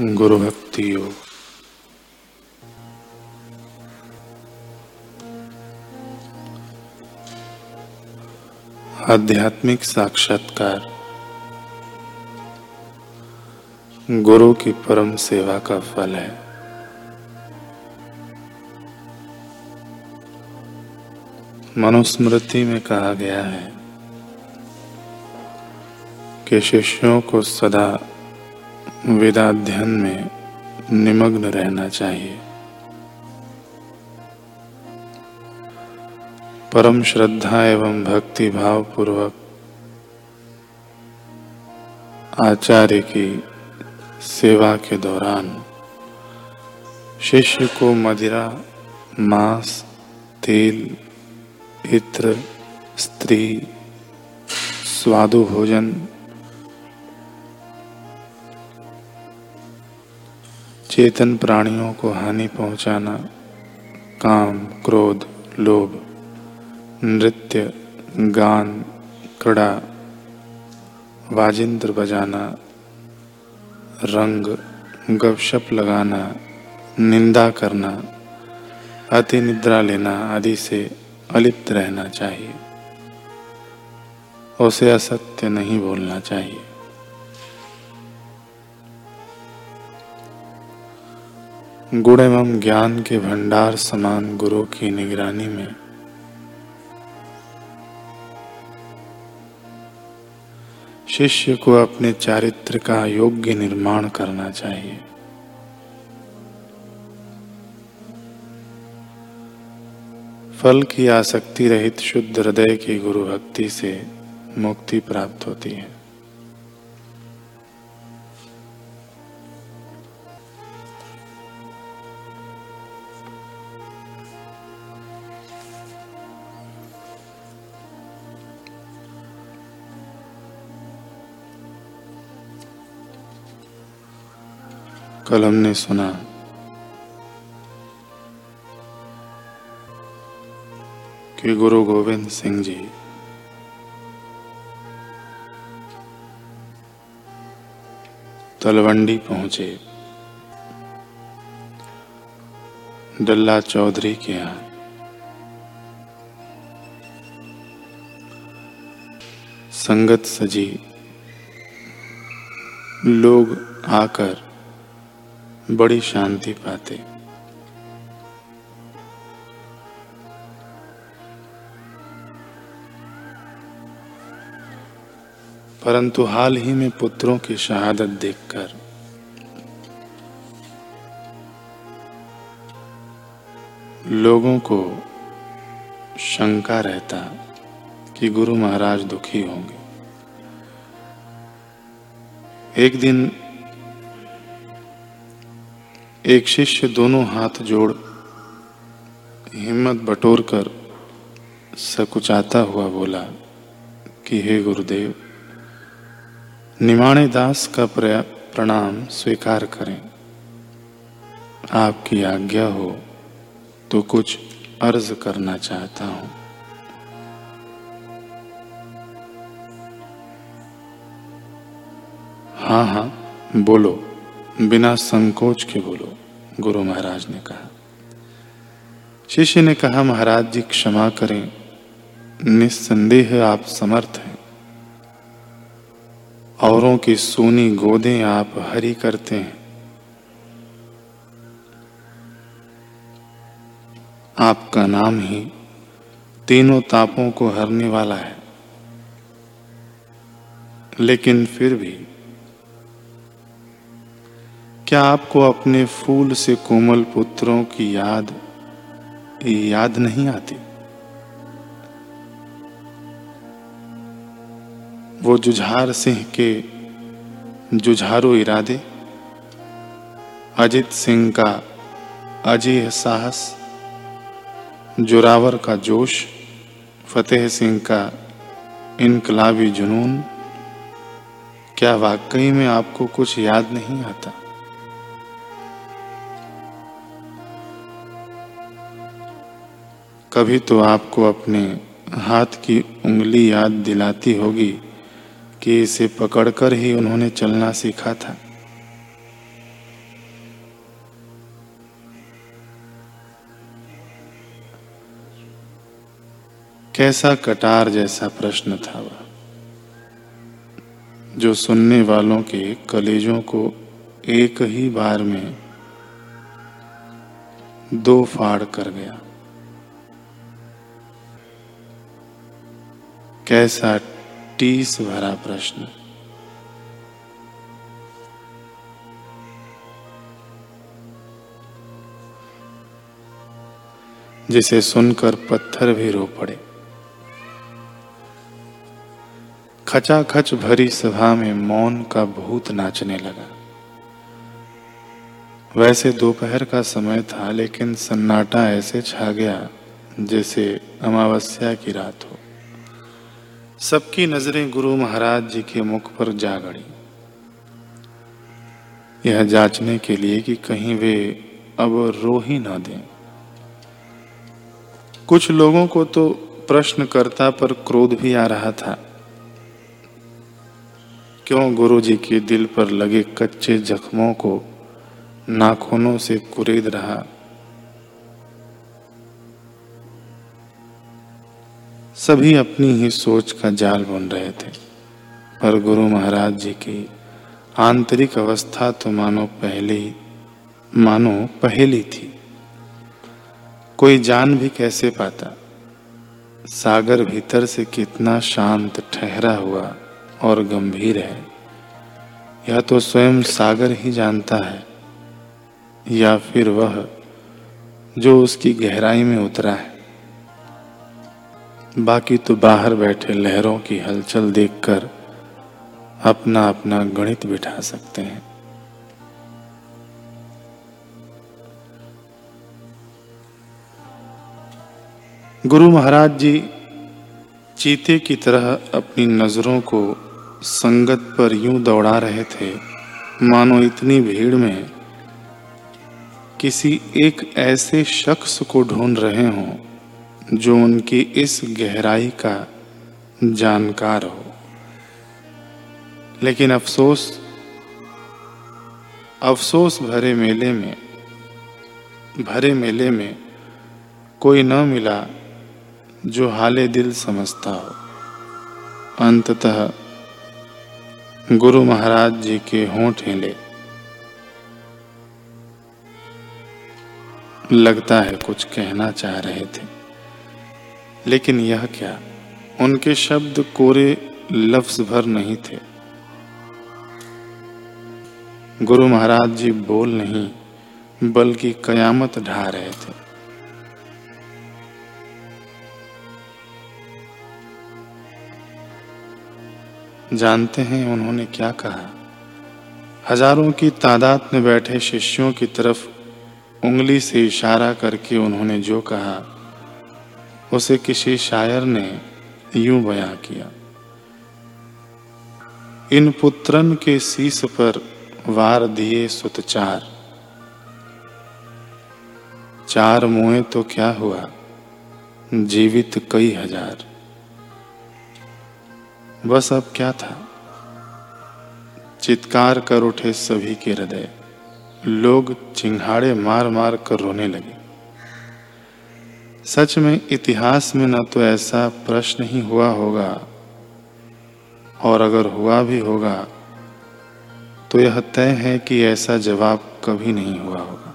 गुरु भक्ति योग। आध्यात्मिक साक्षात्कार। गुरु की परम सेवा का फल है। मनुस्मृति में कहा गया है कि शिष्यों को सदा वेदाध्ययन में निमग्न रहना चाहिए। परम श्रद्धा एवं भक्ति भाव पूर्वक आचार्य की सेवा के दौरान शिष्य को मदिरा, मांस, तेल, इत्र, स्त्री, स्वादु भोजन चेतन प्राणियों को हानि पहुंचाना, काम, क्रोध, लोभ, नृत्य, गान, कड़ा, वाजिंद्र बजाना, रंग, गपशप लगाना, निंदा करना, अति निद्रा लेना आदि से अलिप्त रहना चाहिए। उसे असत्य नहीं बोलना चाहिए। गुण एवं ज्ञान के भंडार समान गुरु की निगरानी में। शिष्य को अपने चारित्र का योग्य निर्माण करना चाहिए। फल की आसक्ति रहित शुद्ध हृदय की गुरु भक्ति से मुक्ति प्राप्त होती है। कल हमने सुना। कि गुरु गोविंद सिंह जी तलवंडी पहुँचे। डल्ला चौधरी के यहाँ। संगत सजी। लोग आकर बड़ी शांति पाते। परंतु हाल ही में पुत्रों की शहादत देखकर लोगों को शंका रहता कि गुरु महाराज दुखी होंगे। एक दिन एक शिष्य दोनों हाथ जोड़, हिम्मत बटोर कर सकुचाता हुआ बोला, कि हे गुरुदेव, निमाणे दास का प्रणाम स्वीकार करें। आपकी आज्ञा हो तो कुछ अर्ज़ करना चाहता हूँ। हाँ हाँ बोलो, बिना संकोच के बोलो। गुरु महाराज ने कहा। शिष्य ने कहा, महाराज जी, क्षमा करें। निस्संदेह आप समर्थ हैं। औरों की सोनी गोदें आप हरी करते हैं। आपका नाम ही तीनों तापों को हरने वाला है। लेकिन फिर भी क्या आपको अपने फूल से कोमल पुत्रों की याद याद नहीं आती? वो जुझार सिंह के जुझारू इरादे, अजित सिंह का अजय साहस, जोरावर का जोश, फतेह सिंह का इनकलाबी जुनून, क्या वाकई में आपको कुछ याद नहीं आता? कभी तो आपको अपने हाथ की उंगली याद दिलाती होगी कि इसे पकड़कर ही उन्होंने चलना सीखा था। कैसा कटार जैसा प्रश्न था वह, जो सुनने वालों के कलेजों को एक ही बार में दो फाड़ कर गया। कैसा टीस भरा प्रश्न। जिसे सुनकर पत्थर भी रो पड़े। खचाखच भरी सभा में मौन का भूत नाचने लगा। वैसे दोपहर का समय था, लेकिन सन्नाटा ऐसे छा गया जैसे अमावस्या की रात हो। सबकी नज़रें गुरु महाराज जी के मुख पर जा गड़ी। यह जांचने के लिए कि कहीं वे अब रो ही ना दें। कुछ लोगों को तो प्रश्नकर्ता पर क्रोध भी आ रहा था। क्यों गुरु जी के दिल पर लगे कच्चे जख्मों को नाखूनों से कुरेद रहा? सभी अपनी ही सोच का जाल बन रहे थे। पर गुरु महाराज जी की आंतरिक अवस्था तो मानो पहले, मानो पहली थी। कोई जान भी कैसे पाता? सागर भीतर से कितना शांत, ठहरा हुआ और गंभीर है। यह तो स्वयं सागर ही जानता है, या फिर वह जो उसकी गहराई में उतरा है। बाकी तो बाहर बैठे लहरों की हलचल देखकर अपना अपना गणित बिठा सकते हैं। गुरु महाराज जी, चीते की तरह अपनी नज़रों को संगत पर यूँ दौड़ा रहे थे, मानो इतनी भीड़ में किसी एक ऐसे शख्स को ढूंढ रहे हों जो उनकी इस गहराई का जानकार हो। लेकिन अफसोस अफसोस भरे मेले में, भरे मेले में कोई न मिला जो हाले दिल समझता हो। अंततः गुरु महाराज जी के होंठ हिले। लगता है कुछ कहना चाह रहे थे। लेकिन यह क्या? उनके शब्द कोरे लफ्ज भर नहीं थे। गुरु महाराज जी बोल नहीं, बल्कि कयामत ढा रहे थे। जानते हैं उन्होंने क्या कहा? हज़ारों की तादाद में बैठे शिष्यों की तरफ़ उंगली से इशारा करके उन्होंने जो कहा उसे किसी शायर ने यूँ बयां किया, इन पुत्रन के शीस पर वार दिए सुत चार। मुए तो क्या हुआ? जीवित कई हज़ार। बस अब क्या था? चित्कार कर उठे सभी के हृदय। लोग चिंगाड़े मार मार कर रोने लगे। सच में इतिहास में न तो ऐसा प्रश्न ही हुआ होगा, और अगर हुआ भी होगा तो यह तय है कि ऐसा जवाब कभी नहीं हुआ होगा।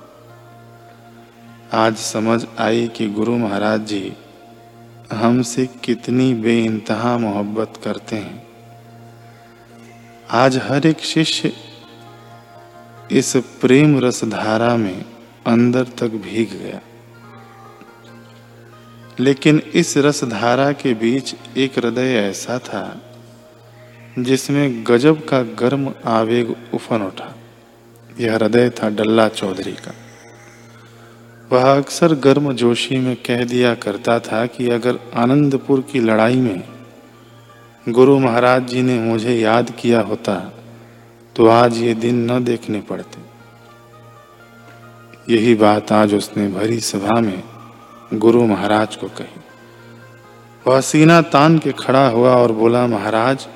आज समझ आई कि गुरु महाराज जी हमसे कितनी बेइंतहा मोहब्बत करते हैं। आज हर एक शिष्य इस प्रेम रसधारा में अंदर तक भीग गया। लेकिन इस रस धारा के बीच एक हृदय ऐसा था, जिसमें गजब का गर्म आवेग उफन उठा। यह हृदय था डल्ला चौधरी का। वह अक्सर गर्म जोशी में कह दिया करता था कि अगर आनंदपुर की लड़ाई में गुरु महाराज जी ने मुझे याद किया होता तो आज ये दिन न देखने पड़ते। यही बात आज उसने भरी सभा में गुरु महाराज को कही। वह सीना तान के खड़ा हुआ और बोला, महाराज,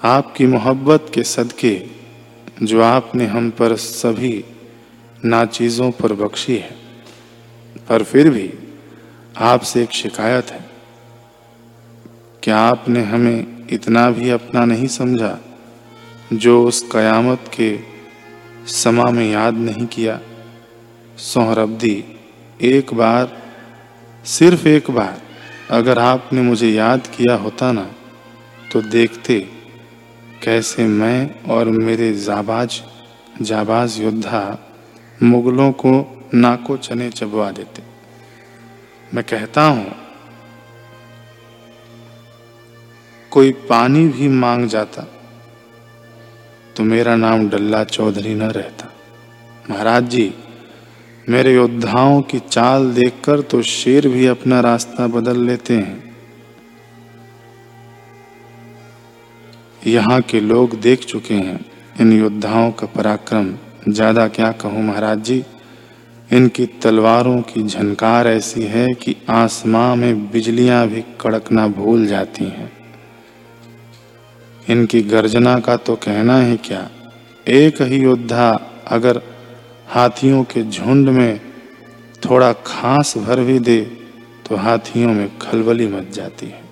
आपकी मोहब्बत के सदके जो आपने हम पर सभी ना चीज़ों पर बख्शी है, पर फिर भी आपसे एक शिकायत है। क्या आपने हमें इतना भी अपना नहीं समझा, जो उस कयामत के समा में याद नहीं किया? सोहरब्दी एक बार, सिर्फ़ एक बार, अगर आपने मुझे याद किया होता ना तो देखते कैसे मैं और मेरे जाबाज जाबाज योद्धा मुगलों को नाको चने चबवा देते। मैं कहता हूँ, कोई पानी भी मांग जाता तो मेरा नाम डल्ला चौधरी न रहता। महाराज जी मेरे योद्धाओं की चाल देखकर तो शेर भी अपना रास्ता बदल लेते हैं। यहाँ के लोग देख चुके हैं, इन योद्धाओं का पराक्रम। ज़्यादा क्या कहूँ महाराज जी, इनकी तलवारों की झनकार ऐसी है कि आसमां में बिजलियाँ भी कड़कना भूल जाती हैं। इनकी गर्जना का तो कहना ही क्या, एक ही योद्धा अगर हाथियों के झुंड में थोड़ा खास भर भी दे तो हाथियों में खलबली मच जाती है।